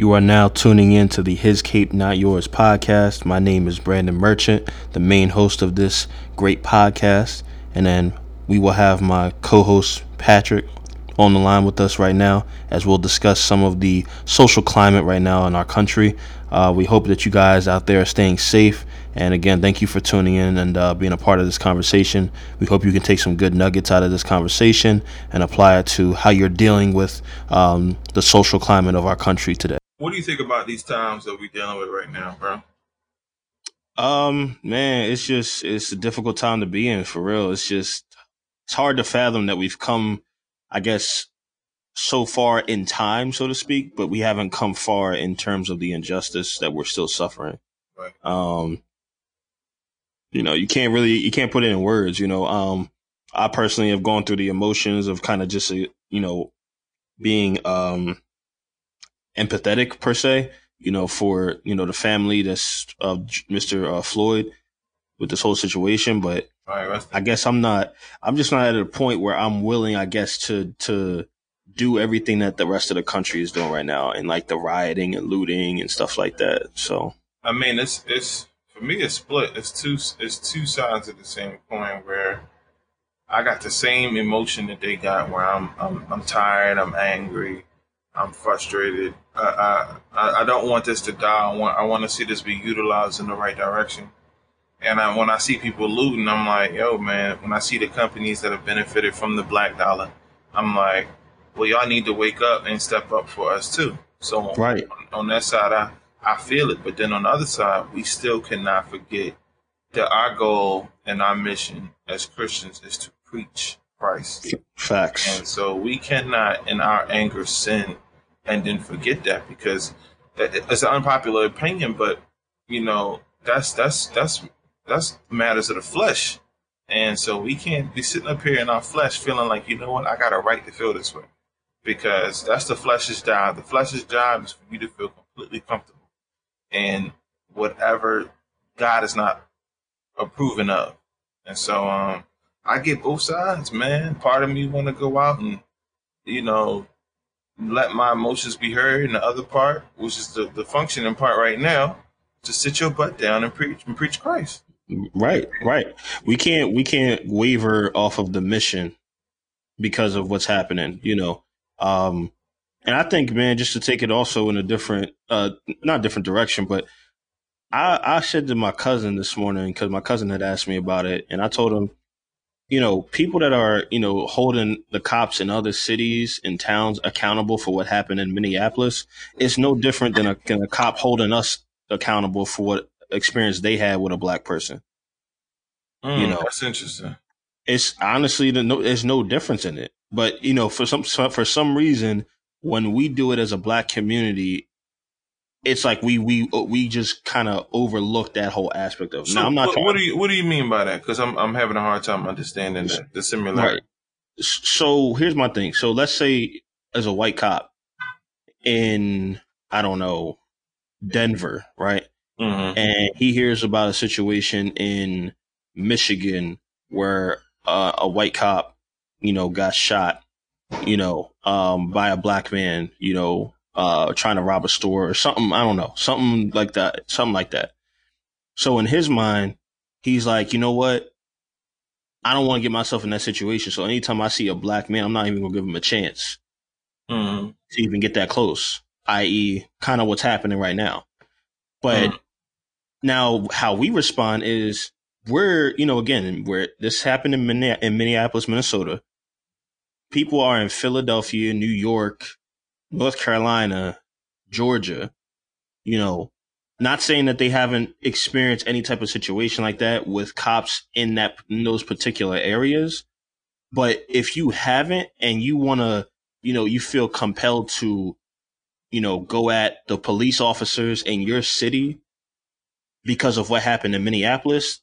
You are now tuning in to the His Cape Not Yours podcast. My name is Brandon Merchant, the main host of this great podcast. And then we will have my co host, Patrick, on the line with us right now as we'll discuss some of the social climate right now in our country. Uh, we hope that you guys out there are staying safe. And again, thank you for tuning in and uh, being a part of this conversation. We hope you can take some good nuggets out of this conversation and apply it to how you're dealing with um, the social climate of our country today. What do you think about these times that we're dealing with right now, bro? Um, man, it's just it's a difficult time to be in for real. It's just it's hard to fathom that we've come, I guess, so far in time, so to speak, but we haven't come far in terms of the injustice that we're still suffering. Right. Um, you know, you can't really you can't put it in words. You know, um, I personally have gone through the emotions of kind of just uh, you know being um empathetic per se, you know, for you know the family that's of Mr. Uh, Floyd with this whole situation. But Right, I guess I'm not. I'm just not at a point where I'm willing, I guess, to to do everything that the rest of the country is doing right now, and like the rioting and looting and stuff like that. So I mean, it's it's for me, it's split. It's two it's two sides of the same coin where. I got the same emotion that they got, where I'm I'm, I'm tired, I'm angry, I'm frustrated. I, I I don't want this to die. I want I want to see this be utilized in the right direction. And I, when I see people looting, I'm like, yo, man. When I see the companies that have benefited from the black dollar, I'm like, well, y'all need to wake up and step up for us too. So right on, on that side, I I feel it. But then on the other side, we still cannot forget that our goal and our mission as Christians is to preach Christ. facts. And so we cannot, in our anger, sin and then forget that because that- it's an unpopular opinion, but you know that's that's that's that's matters of the flesh, and so we can't be sitting up here in our flesh feeling like you know what I got a right to feel this way because that's the flesh's job. The flesh's job is for you to feel completely comfortable and whatever God is not approving of, and so um. I get both sides, man. Part of me want to go out and, you know, let my emotions be heard, and the other part, which is the, the functioning part right now, to sit your butt down and preach and preach Christ. Right, right. We can't we can't waver off of the mission because of what's happening, you know. Um and I think man just to take it also in a different uh not different direction, but I I said to my cousin this morning cuz my cousin had asked me about it and I told him you know, people that are, you know, holding the cops in other cities and towns accountable for what happened in Minneapolis, it's no different than a, than a cop holding us accountable for what experience they had with a black person. Mm, know. that's interesting. it's honestly the no, there's no difference in it. But you know, for some for some reason, when we do it as a black community, it's like we we we just kind of overlook that whole aspect of. it. So now I'm not what, what do you what do you mean by that? Because I'm I'm having a hard time understanding the, the similarity. right. So here's my thing. So let's say as a white cop in I don't know Denver, right? Mm-hmm. and he hears about a situation in Michigan where uh, a white cop, you know, got shot, you know, um, by a black man, you know, uh, trying to rob a store or something. I don't know, something like that, something like that. So in his mind, he's like, you know what? I don't want to get myself in that situation. So anytime I see a black man, I'm not even gonna give him a chance Mm-hmm. to even get that close, i.e., kind of what's happening right now. But Mm. now, how we respond is we're, you know, again, where this happened in Minneapolis, Minnesota. People are in Philadelphia, New York, North Carolina, Georgia, you know, not saying that they haven't experienced any type of situation like that with cops in that in those particular areas. But if you haven't and you want to, you know, you feel compelled to, you know, go at the police officers in your city because of what happened in Minneapolis,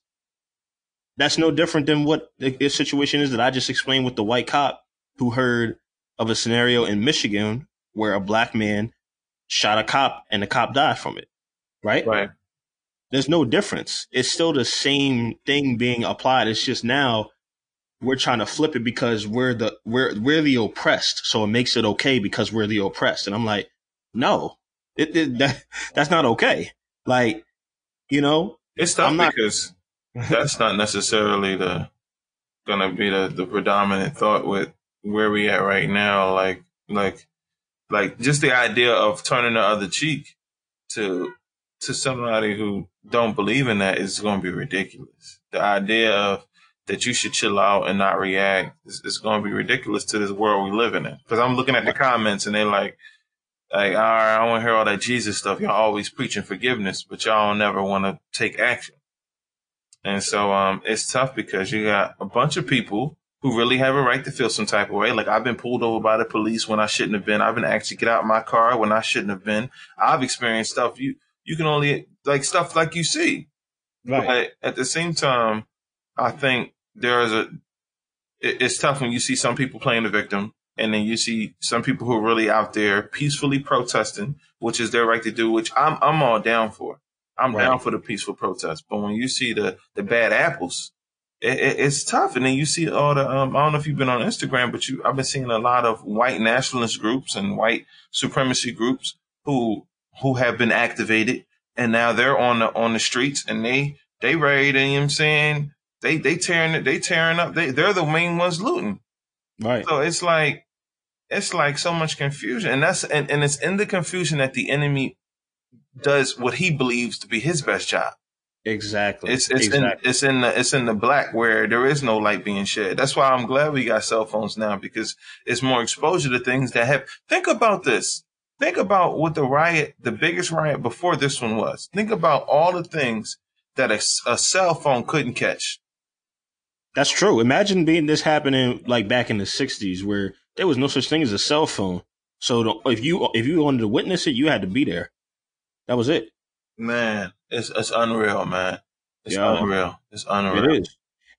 that's no different than what the, the situation is that I just explained with the white cop who heard of a scenario in Michigan where a black man shot a cop and the cop died from it. Right? Right. There's no difference. It's still the same thing being applied. It's just now we're trying to flip it because we're the we're we're the oppressed. So it makes it okay because we're the oppressed. And I'm like, no, It, it that, that's not okay. Like, you know, it's tough not, because that's not necessarily the gonna be the, the predominant thought with where we at right now. Like, like, like just the idea of turning the other cheek to to somebody who don't believe in that is going to be ridiculous. The idea of that you should chill out and not react is, is going to be ridiculous to this world we live in. Because I'm looking at the comments and they're like, like, all right, I want to hear all that Jesus stuff. Y'all always preaching forgiveness, but y'all never want to take action. And so, um, it's tough because you got a bunch of people who really have a right to feel some type of way. Like I've been pulled over by the police when I shouldn't have been. I've been asked to get out of my car when I shouldn't have been. I've experienced stuff you, you can only like stuff like you see. Right. But at the same time, I think there's a, it's tough when you see some people playing the victim and then you see some people who are really out there peacefully protesting, which is their right to do, which I'm, I'm all down for. I'm right. down for the peaceful protest. But when you see the, the bad apples, it, it, it's tough. And then you see all the, um, I don't know if you've been on Instagram, but you, I've been seeing a lot of white nationalist groups and white supremacy groups who, who have been activated and now they're on the, on the streets and they, they to, you know what I'm saying? They, they tearing it, they tearing up. They, they're the main ones looting. Right. So it's like, it's like so much confusion. And that's, and, and it's in the confusion that the enemy does what he believes to be his best job. Exactly. It's it's exactly. in it's in the it's in the black where there is no light being shed. That's why I'm glad we got cell phones now because it's more exposure to things that have. Think about this. Think about what the riot, the biggest riot before this one was. Think about all the things that a, a cell phone couldn't catch. That's true. Imagine being this happening like back in the '60s, where there was no such thing as a cell phone. So if you if you wanted to witness it, you had to be there. That was it. Man, it's it's unreal, man. It's unreal. It's unreal. It is.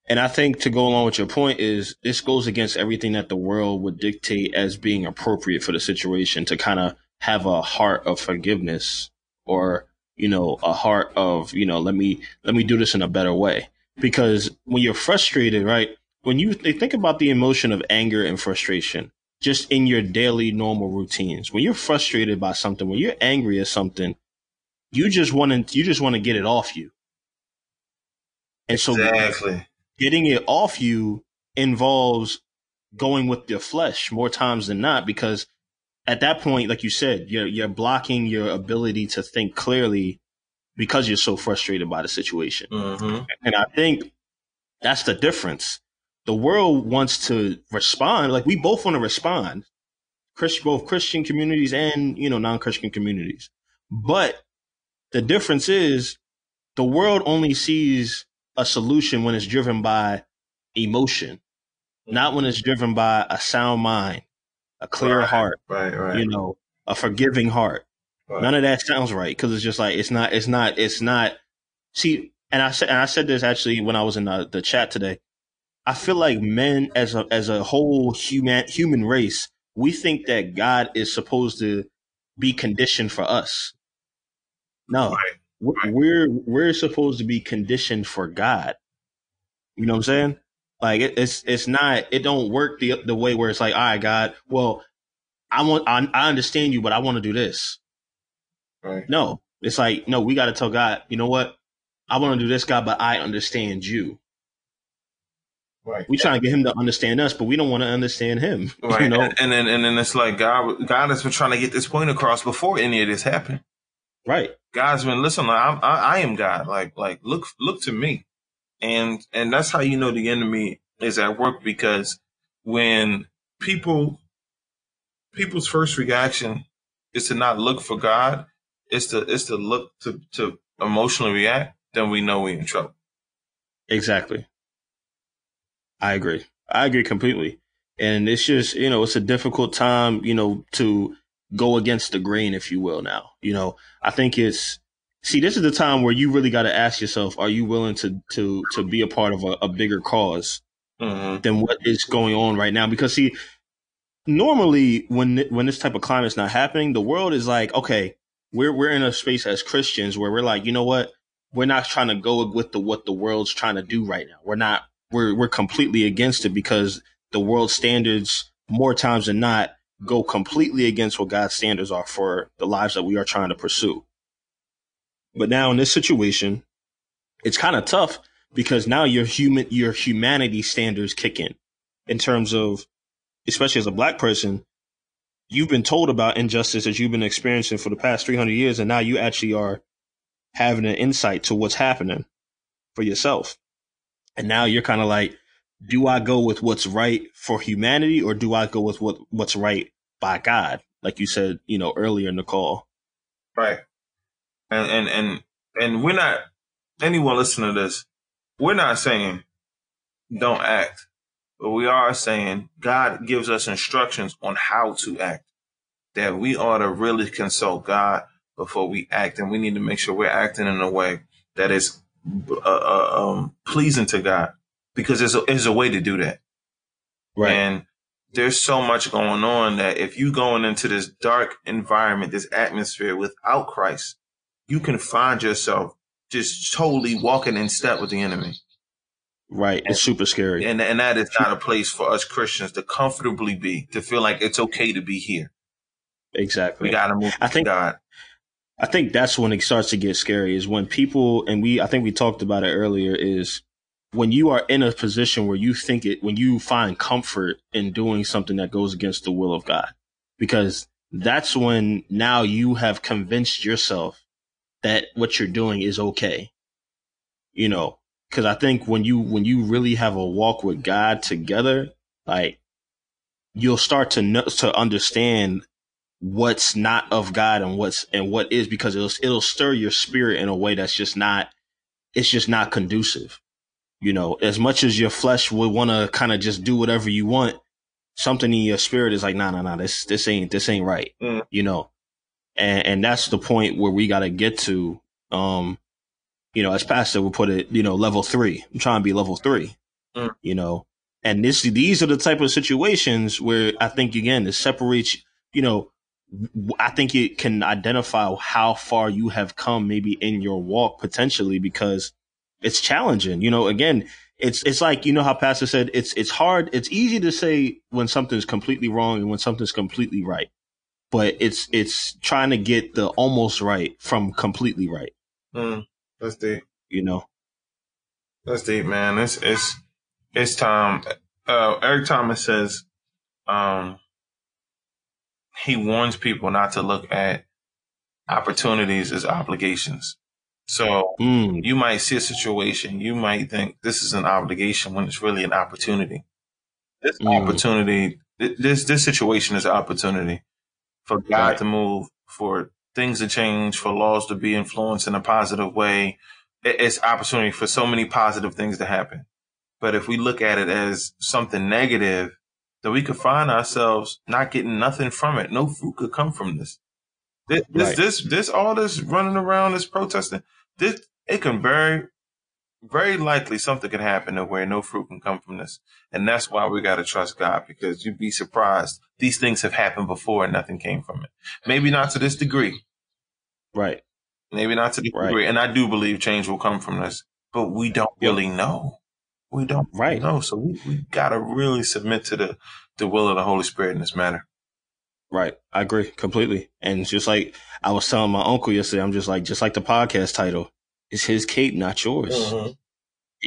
And I think to go along with your point is this goes against everything that the world would dictate as being appropriate for the situation to kind of have a heart of forgiveness or, you know, a heart of, you know, let me, let me do this in a better way. Because when you're frustrated, right? When you think about the emotion of anger and frustration, just in your daily normal routines, when you're frustrated by something, when you're angry at something, you just want to you just want to get it off you. And so exactly. getting it off you involves going with your flesh more times than not because at that point, like you said, you're you're blocking your ability to think clearly because you're so frustrated by the situation. Mm-hmm. And I think that's the difference. The world wants to respond, like we both want to respond, Christian, both Christian communities and you know non-Christian communities. But the difference is the world only sees a solution when it's driven by emotion, not when it's driven by a sound mind, a clear right, heart, right, right. you know, a forgiving heart. Right. None of that sounds right because it's just like it's not, it's not, it's not. See, and I said, and I said this actually when I was in the, the chat today. I feel like men, as a as a whole human human race, we think that God is supposed to be conditioned for us. No, right. Right. we're we're supposed to be conditioned for God. You know what I'm saying? Like it, it's it's not it don't work the the way where it's like, all right, God, well, I want I, I understand you, but I want to do this. Right. No, it's like no, we got to tell God, you know what? I want to do this, God, but I understand you. Right. We trying to get him to understand us, but we don't want to understand him. Right. You know? and, and then and then it's like God God has been trying to get this point across before any of this happened. Right. God's been listen. I, I, I am God. Like, like, look, look to me, and and that's how you know the enemy is at work because when people people's first reaction is to not look for God, it's to it's to look to to emotionally react, then we know we're in trouble. Exactly. I agree. I agree completely. And it's just, you know, it's a difficult time, you know, to go against the grain, if you will. Now, you know, I think it's see, this is the time where you really got to ask yourself: Are you willing to to to be a part of a, a bigger because mm-hmm. than what is going on right now? Because see, normally when when this type of climate is not happening, the world is like, okay, we're we're in a space as Christians where we're like, you know what? We're not trying to go with the what the world's trying to do right now. We're not. We're we're completely against it because the world standards more times than not go completely against what God's standards are for the lives that we are trying to pursue. But now in this situation, it's kind of tough because now your human your humanity standards kick in in terms of especially as a black person you've been told about injustice that you've been experiencing for the past 300 years and now you actually are having an insight to what's happening for yourself and now you're kind of like do i go with what's right for humanity or do i go with what what's right by god? Like you said you know earlier in the call right. And and and and we're not anyone listening to this we're not saying don't act, but we are saying God gives us instructions on how to act. That we ought to really consult God before we act, and we need to make sure we're acting in a way that is uh, uh, um, pleasing to God, because there's a, there's a way to do that. Right. And there's so much going on that if you going into this dark environment, this atmosphere without Christ, you can find yourself just totally walking in step with the enemy. Right. It's super scary. And and that is not a place for us Christians to comfortably be, to feel like it's okay to be here. Exactly. We gotta move I think God. I think that's when it starts to get scary is when people and we I think we talked about it earlier is when you are in a position where you think it when you find comfort in doing something that goes against the will of God. Because that's when now you have convinced yourself that what you're doing is okay. You know, cause I think when you, when you really have a walk with God together, like you'll start to know, to understand what's not of God and what's, and what is because it'll, it'll stir your spirit in a way that's just not, it's just not conducive. You know, as much as your flesh would want to kind of just do whatever you want, something in your spirit is like, nah, nah, nah, this, this ain't, this ain't right. Mm. You know, and, and that's the point where we got to get to. Um, you know, as pastor would put it, you know, level three. I'm trying to be level three. Mm. You know, and this these are the type of situations where I think again it separates. You know, I think it can identify how far you have come, maybe in your walk potentially, because it's challenging. You know, again, it's it's like you know how pastor said it's it's hard. It's easy to say when something's completely wrong and when something's completely right but it's it's trying to get the almost right from completely right. Mm, that's deep. You know, that's deep, man. It's it's it's time. Uh, Eric Thomas says, um, he warns people not to look at opportunities as obligations. So mm. you might see a situation, you might think this is an obligation when it's really an opportunity. This mm. opportunity, this this situation is an opportunity for God right. to move, for things to change, for laws to be influenced in a positive way. It's opportunity for so many positive things to happen. But if we look at it as something negative, then we could find ourselves not getting nothing from it. No fruit could come from this. This, this, right. this, this, all this running around, this protesting, this, it can very very likely something could happen to where no fruit can come from this. And that's why we got to trust God because you'd be surprised. These things have happened before and nothing came from it. Maybe not to this degree. Right. Maybe not to this right. degree. And I do believe change will come from this, but we don't really know. We don't right. know. So we, we got to really submit to the, the will of the Holy Spirit in this matter. Right. I agree completely. And it's just like I was telling my uncle yesterday, I'm just like, just like the podcast title, it's his cape, not yours. Mm-hmm.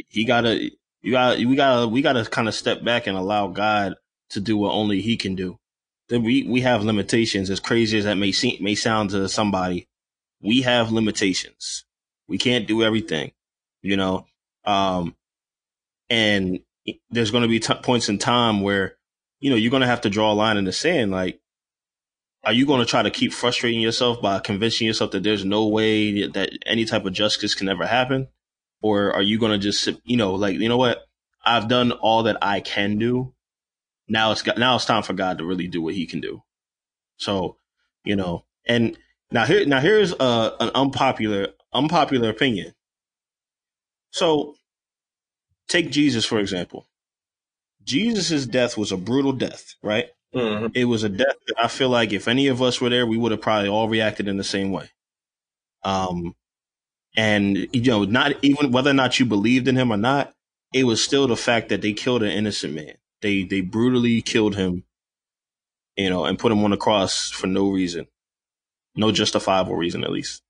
He gotta, you gotta, we gotta, we gotta kind of step back and allow God to do what only He can do. Then we we have limitations. As crazy as that may seem, may sound to somebody, we have limitations. We can't do everything, you know. Um, and there's going to be t- points in time where, you know, you're going to have to draw a line in the sand. Like, are you going to try to keep frustrating yourself by convincing yourself that there's no way that any type of justice can ever happen? Or are you going to just, you know, like, you know what? I've done all that I can do. Now it's got, now it's time for God to really do what he can do. So, you know, and now here, now here's a, an unpopular, unpopular opinion. So take Jesus, for example. Jesus' death was a brutal death, right? Mm-hmm. It was a death that I feel like if any of us were there, we would have probably all reacted in the same way. Um, and you know, not even whether or not you believed in him or not, it was still the fact that they killed an innocent man. They they brutally killed him. you know, and put him on the cross for no reason, no justifiable reason, at least.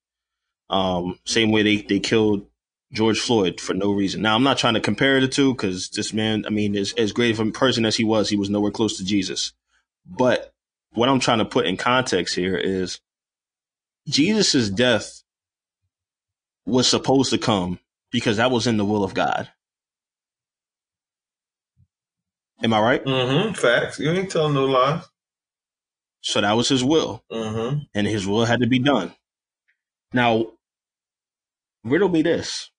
Um, same way they, they killed George Floyd for no reason. Now, I'm not trying to compare the two because this man, I mean, as, as great of a person as he was, he was nowhere close to Jesus. But what I'm trying to put in context here is Jesus' death was supposed to come because that was in the will of God. Am I right? Mm-hmm. Facts. You ain't telling no lies. So that was his will. Mm-hmm. And his will had to be done. Now, riddle me this.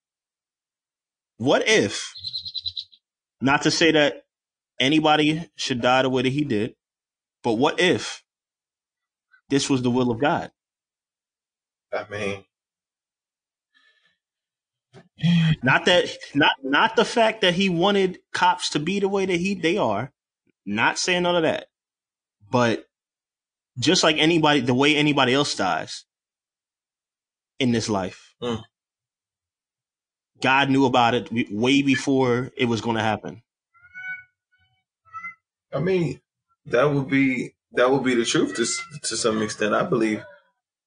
What if, not to say that anybody should die the way that he did, but what if this was the will of God? I mean, Not that not not the fact that he wanted cops to be the way that he they are. Not saying none of that. But just like anybody the way anybody else dies in this life. Mm. God knew about it way before it was going to happen. I mean, that would be that would be the truth to to some extent. I believe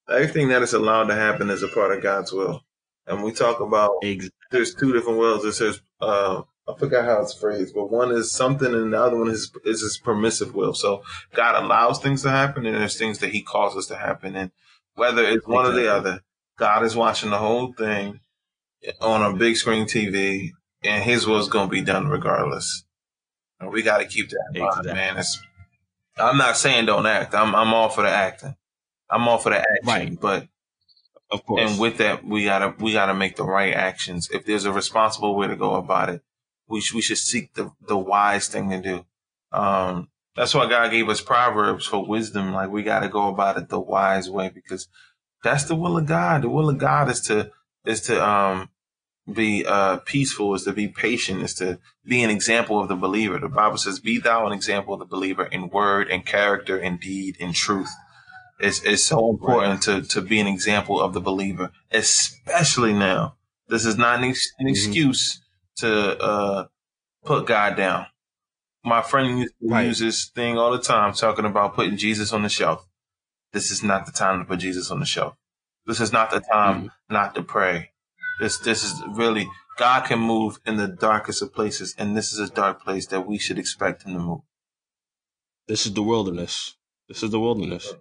everything that is allowed to happen is a part of God's will. And we talk about Exactly. there's two different wills. It says uh, I forgot how it's phrased, but one is something and the other one is is his permissive will. So God allows things to happen and there's things that he causes to happen. And whether it's one or the other, God is watching the whole thing on a big screen TV and his will is going to be done regardless. And we got to keep that in mind, man. It's, I'm not saying don't act. I'm, I'm all for the acting. I'm all for the action, Right. but Of course. and with that, we gotta we gotta make the right actions. If there's a responsible way to go about it, we sh- we should seek the the wise thing to do. Um, that's why God gave us proverbs for wisdom. Like we gotta go about it the wise way because that's the will of God. The will of God is to is to um be uh peaceful, is to be patient, is to be an example of the believer. The Bible says, "Be thou an example of the believer in word, and character, in deed, in truth." It's, it's so important to, to be an example of the believer, especially now. This is not an, ex- an Mhm. excuse to uh, put God down. My friend used to Right. use this thing all the time, talking about putting Jesus on the shelf. This is not the time to put Jesus on the shelf. This is not the time not to pray. This this is really God can move in the darkest of places, and this is a dark place that we should expect Him to move. this is the wilderness. This is the wilderness.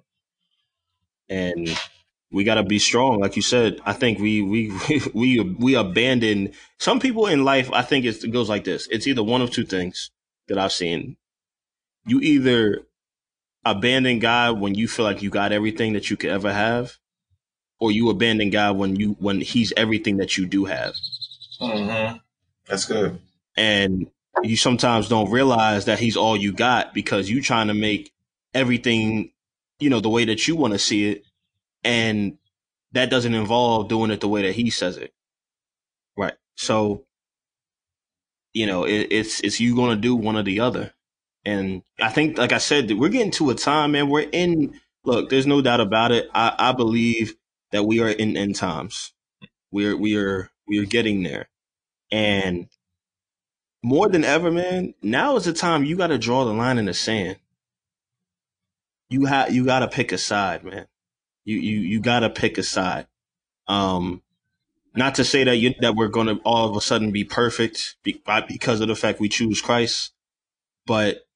And we got to be strong like you said. I think we we we we abandon some people in life. I think it goes like this. It's either one of two things that I've seen. You either abandon God when you feel like you got everything that you could ever have, or you abandon God when you when He's everything that you do have. Mm-hmm. That's good. and you sometimes don't realize that he's all you got because you're trying to make everything you know the way that you want to see it and that doesn't involve doing it the way that he says it right so you know it, it's it's you going to do one or the other and i think like i said we're getting to a time man we're in look there's no doubt about it i i believe that we are in end times we're we are we are getting there and more than ever, man, now is the time you got to draw the line in the sand. You have you got to pick a side, man. You you you got to pick a side. Um, not to say that you, that we're to all of a sudden be perfect be, because of the fact we choose Christ, but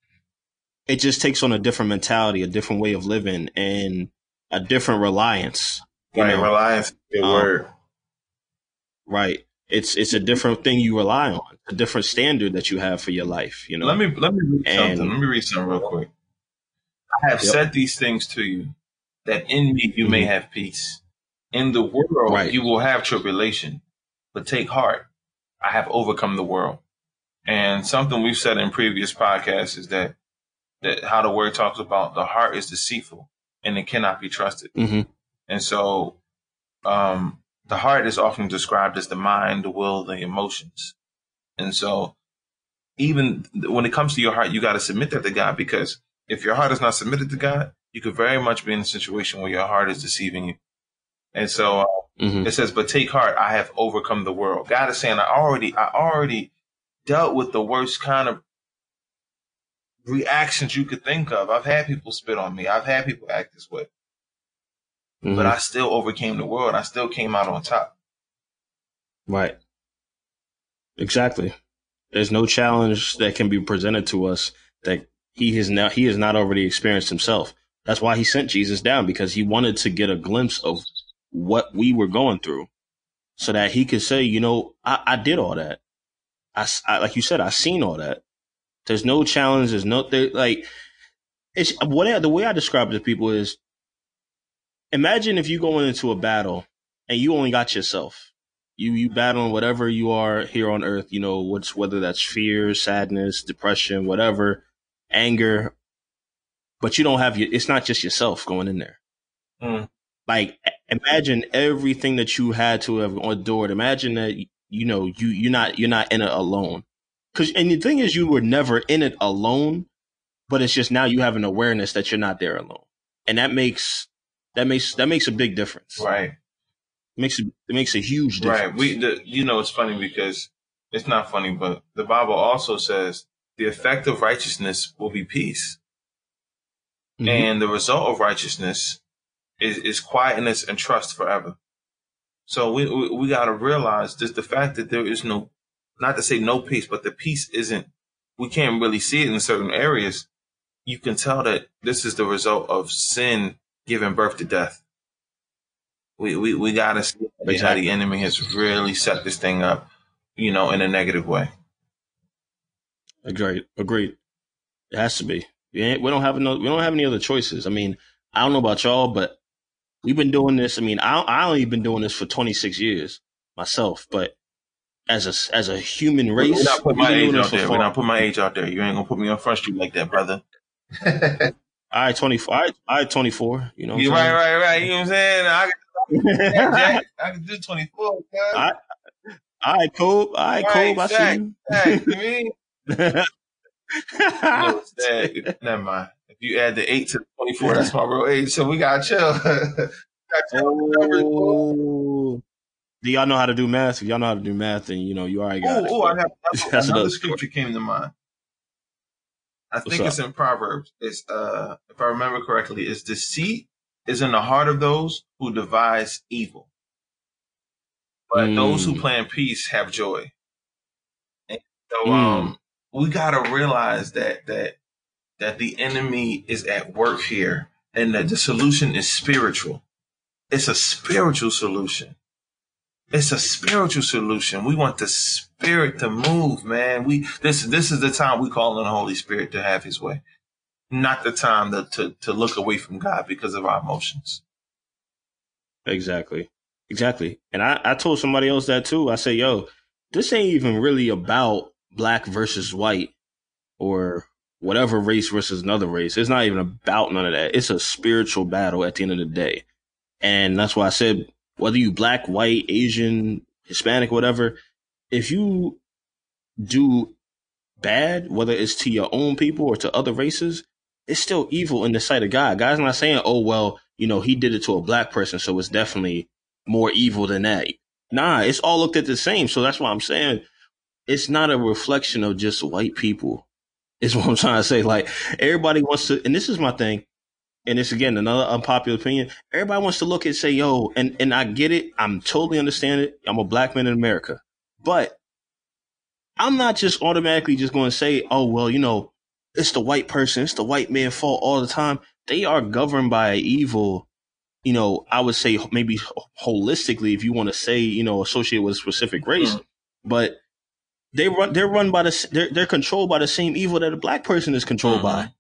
it just takes on a different mentality, a different way of living, and a different reliance. Right, reliance, Um, word. Right? It's it's a different thing you rely on, a different standard that you have for your life. You know. Let me let me read And- something. Let me read something real quick. I have Yep. said these things to you, that in me you may Mhm. have peace. In the world Right. you will have tribulation, but take heart. I have overcome the world. And something we've said in previous podcasts is that that how the word talks about the heart is deceitful and it cannot be trusted. hmm And so, um, the heart is often described as the mind, the will, the emotions. And so, even when it comes to your heart, you got to submit that to God because if your heart is not submitted to God, you could very much be in a situation where your heart is deceiving you. And so, uh, hmm it says, "But take heart, I have overcome the world." God is saying, "I already, I already dealt with the worst kind of reactions you could think of. I've had people spit on me. I've had people act this way. Mm-hmm. But I still overcame the world. I still came out on top. Right. Exactly. There's no challenge that can be presented to us that he has now he has not already experienced himself. That's why he sent Jesus down because he wanted to get a glimpse of what we were going through, so that he could say, you know, I, I did all that. I, I, like you said, I seen all that. There's no challenge. There's no there, like it's what I, the way I describe it to people is imagine if you go into a battle and you only got yourself. You you battling whatever you are here on earth, you know, what's whether that's fear, sadness, depression, whatever, anger, but you don't have your it's not just yourself going in there. Mm. Like imagine everything that you had to have endured. Imagine that you know you you're not you're not in it alone. Cause and the thing is you were never in it alone, but it's just now you have an awareness that you're not there alone. And that makes that makes that makes a big difference. Right. It makes it, it makes a huge difference. Right. We the, you know it's funny because it's not funny, but the Bible also says the effect of righteousness will be peace. Mm-hmm. And the result of righteousness is, is quietness and trust forever. So we, we, we got to realize just the fact that there is no, not to say no peace, but the peace isn't, we can't really see it in certain areas. You can tell that this is the result of sin giving birth to death. We we, we gotta see exactly. how the enemy has really set this thing up, you know, in a negative way. Agreed. Agreed. It has to be. We, we don't have no. We don't have any other choices. I mean, I don't know about y'all, but we've been doing this. I mean, I I only been doing this for 26 years myself, but as a as a human race, we're not put my age out there. We're not put my age out there. You ain't gonna put me on front street like that, brother. I 24. I, I 24. You know. You right, right, right. You know what I'm saying? I can, Jack, I can do 24. I, all right, cool. I right cool. I see you. You mean? no, never mind. If you add the 8 to the 24, that's my real age. So we got to chill. oh. Do y'all know how to do math? If y'all know how to do math, then you know you already got oh, it. I have, that's another scripture came to mind. I think it's in Proverbs. It's uh, if I remember correctly, it's deceit is in the heart of those who devise evil, but mm. those who plan peace have joy. And so, mm. um, we gotta realize that that that the enemy is at work here, and that the solution is spiritual. It's a spiritual solution. It's a spiritual solution. We want the spirit to move, man. We this this is the time we call on the Holy Spirit to have His way, not the time to to, to look away from God because of our emotions. Exactly, exactly. And I I told somebody else that too. I say, yo, this ain't even really about black versus white or whatever race versus another race. It's not even about none of that. It's a spiritual battle at the end of the day. And that's why I said whether you black, white, Asian, Hispanic, whatever, if you do bad, whether it's to your own people or to other races, it's still evil in the sight of God. God's not saying, oh, well, you know, he did it to a black person, so it's definitely more evil than that. Nah, it's all looked at the same. So that's why I'm saying it's not a reflection of just white people. Is what I'm trying to say. Like everybody wants to, and this is my thing and it's again another unpopular opinion. Everybody wants to look and say, yo, and, and I get it. I'm totally understand it. I'm a black man in America. But I'm not just automatically just going to say, oh, well, you know, it's the white person, it's the white man fault all the time. They are governed by evil, you know, I would say maybe holistically, if you want to say, you know, associate with a specific race, mm. but they run, they're run by the, they're, they're controlled by the same evil that a black person is controlled mm-hmm. by.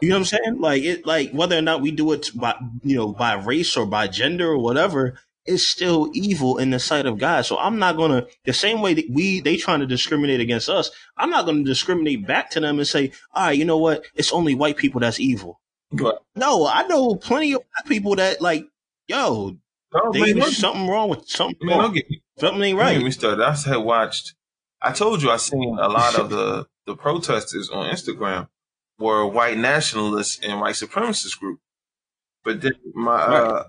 You know what I'm saying? Like it, like whether or not we do it by, you know, by race or by gender or whatever, it's still evil in the sight of God. So I'm not gonna the same way that we they trying to discriminate against us. I'm not gonna discriminate back to them and say, all right, you know what? It's only white people that's evil. But, no, I know plenty of black people that like, yo, no, they, man, something wrong with something. Man, wrong. Something ain't right. Me started. I had watched. I told you I seen a lot of the the protesters on Instagram were white nationalists and white supremacist group. But then my uh,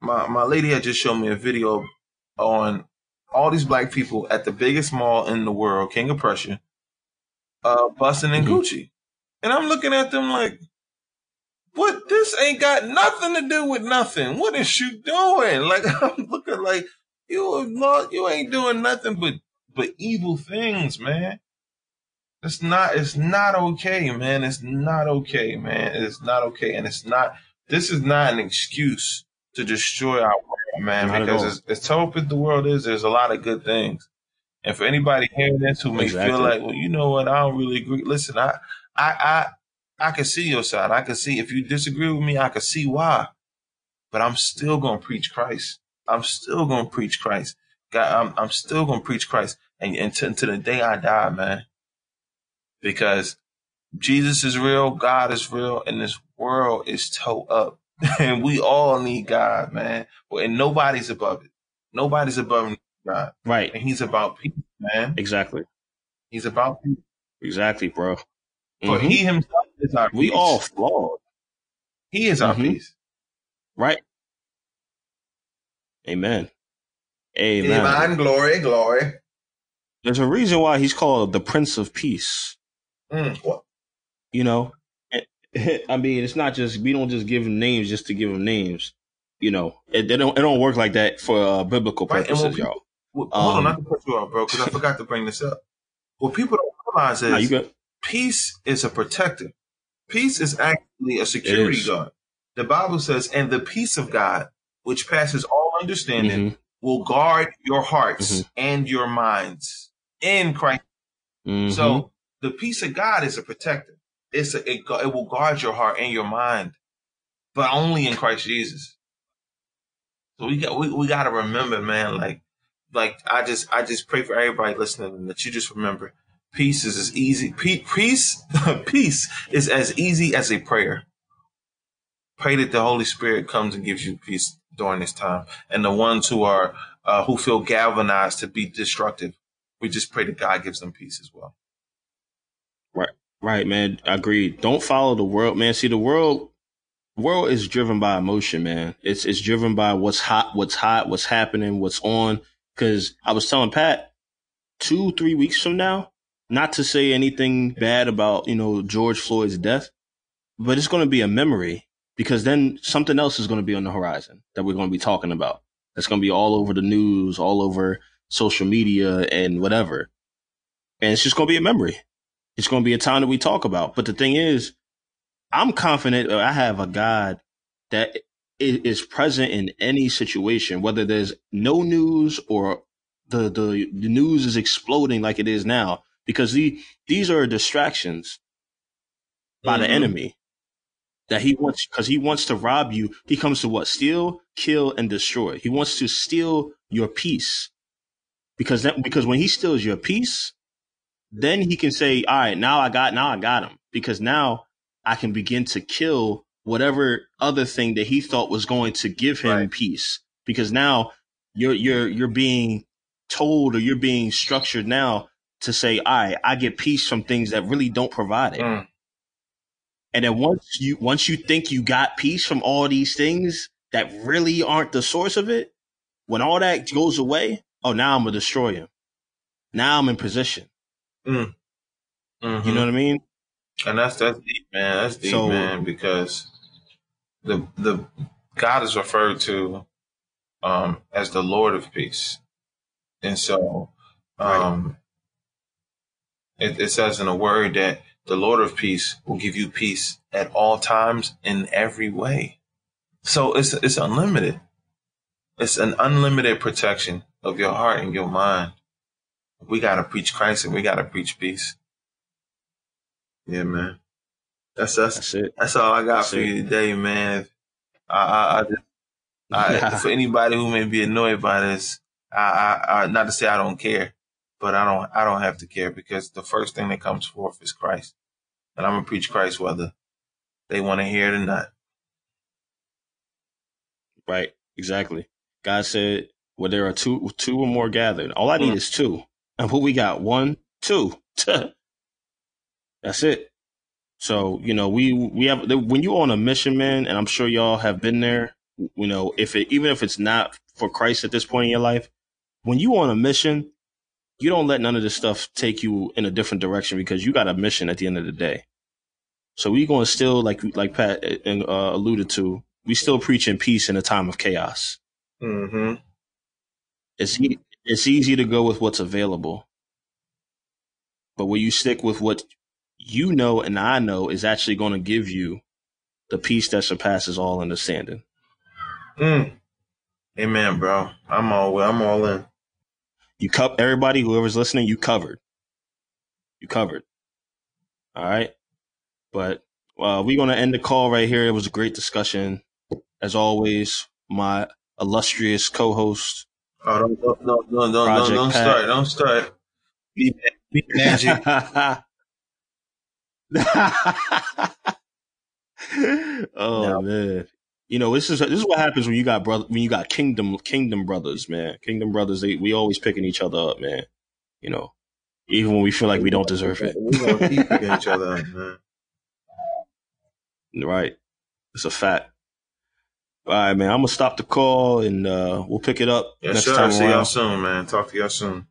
my my lady had just shown me a video on all these black people at the biggest mall in the world, King of Prussia, uh, busting in mm-hmm. Gucci. And I'm looking at them like, what? This ain't got nothing to do with nothing. What is you doing? Like, I'm looking like, you, you ain't doing nothing but, but evil things, man. It's not, it's not okay, man. It's not okay, man. It's not okay. And it's not, this is not an excuse to destroy our world, man, not because as, as tough as the world is, there's a lot of good things. And for anybody hearing this who may exactly. feel like, well, you know what, I don't really agree. Listen, I, I, I, I can see your side. I can see if you disagree with me, I can see why. But I'm still gonna preach Christ. I'm still gonna preach Christ. God, I'm, I'm still gonna preach Christ, and until, until the day I die, man because Jesus is real, God is real, and this world is toe up. and we all need God, man. And nobody's above it. Nobody's above God. Right. And he's about peace, man. Exactly. He's about peace. Exactly, bro. For mm-hmm. he himself is our We all flawed. He is our mm-hmm. peace. Right. Amen. Amen. Divine Glory, glory. There's a reason why he's called the Prince of Peace. Mm, you know, I mean, it's not just we don't just give them names just to give them names. You know, it, don't it don't work like that for uh, biblical purposes, right. y'all. Well, um, hold on, not to put you off, bro, because I forgot to bring this up. What people don't realize is nah, peace is a protector. Peace is actually a security guard. The Bible says, "And the peace of God, which passes all understanding, mm-hmm. will guard your hearts mm-hmm. and your minds in Christ." Mm-hmm. So the peace of God is a protector. It's a, it, it will guard your heart and your mind, but only in Christ Jesus. So we got we, we got to remember, man. Like like I just I just pray for everybody listening that you just remember peace is as easy. Peace peace is as easy as a prayer. Pray that the Holy Spirit comes and gives you peace during this time, and the ones who are uh, who feel galvanized to be destructive, we just pray that God gives them peace as well. Right, man. I agree. Don't follow the world, man. See, the world, world is driven by emotion, man. It's it's driven by what's hot, what's hot, what's happening, what's on. Because I was telling Pat, two, three weeks from now, not to say anything bad about you know George Floyd's death, but it's going to be a memory because then something else is going to be on the horizon that we're going to be talking about. That's going to be all over the news, all over social media, and whatever. And it's just going to be a memory. It's going to be a time that we talk about. But the thing is, I'm confident I have a God that is present in any situation, whether there's no news or the, the, the news is exploding like it is now, because the, these are distractions by mm-hmm. the enemy that he wants, because he wants to rob you. He comes to what? Steal, kill, and destroy. He wants to steal your peace. Because that, because when he steals your peace, then he can say, all right, now I got, now I got him because now I can begin to kill whatever other thing that he thought was going to give him right. peace because now you're, you're, you're being told or you're being structured now to say, all right, I get peace from things that really don't provide it. Mm. And then once you, once you think you got peace from all these things that really aren't the source of it, when all that goes away, oh, now I'm going to destroy him. Now I'm in position. Mm. Mm-hmm. You know what I mean? And that's that's deep, man. That's deep, so, man, because the the God is referred to um, as the Lord of Peace, and so um, right. it, it says in a word that the Lord of Peace will give you peace at all times in every way. So it's it's unlimited. It's an unlimited protection of your heart and your mind we got to preach Christ and we got to preach peace. Yeah, man. That's that's that's, it. that's all I got that's for it. you today, man. I, I, I just, I, for anybody who may be annoyed by this, I, I, I, not to say I don't care, but I don't, I don't have to care because the first thing that comes forth is Christ, and I'm gonna preach Christ whether they want to hear it or not. Right. Exactly. God said, "Well, there are two, two or more gathered. All I need mm. is two. And what we got? One, two. That's it. So, you know, we, we have, when you're on a mission, man, and I'm sure y'all have been there, you know, if it, even if it's not for Christ at this point in your life, when you on a mission, you don't let none of this stuff take you in a different direction because you got a mission at the end of the day. So we going to still like like Pat uh, uh, alluded to, we still preaching peace in a time of chaos. Mm-hmm. It's it's easy to go with what's available, but when you stick with what you know and I know is actually going to give you the peace that surpasses all understanding. Mm. Amen, bro. I'm all I'm all in. You co- everybody, whoever's listening, you covered. You covered. All right. But uh, we're going to end the call right here. It was a great discussion. As always, my illustrious co-host. Oh, don't, don't, don't, don't, don't, don't start. Don't start. Be, be magic. oh No. man. You know, this is this is what happens when you got brother when you got kingdom kingdom brothers, man. Kingdom brothers, they we always picking each other up, man. You know. Even when we feel like we don't deserve it. We're gonna keep picking each other up, man. Right. It's a fact. All right, man. I'm gonna stop the call and uh we'll pick it up Yes, next sir. time See y'all soon, man. Talk to y'all soon.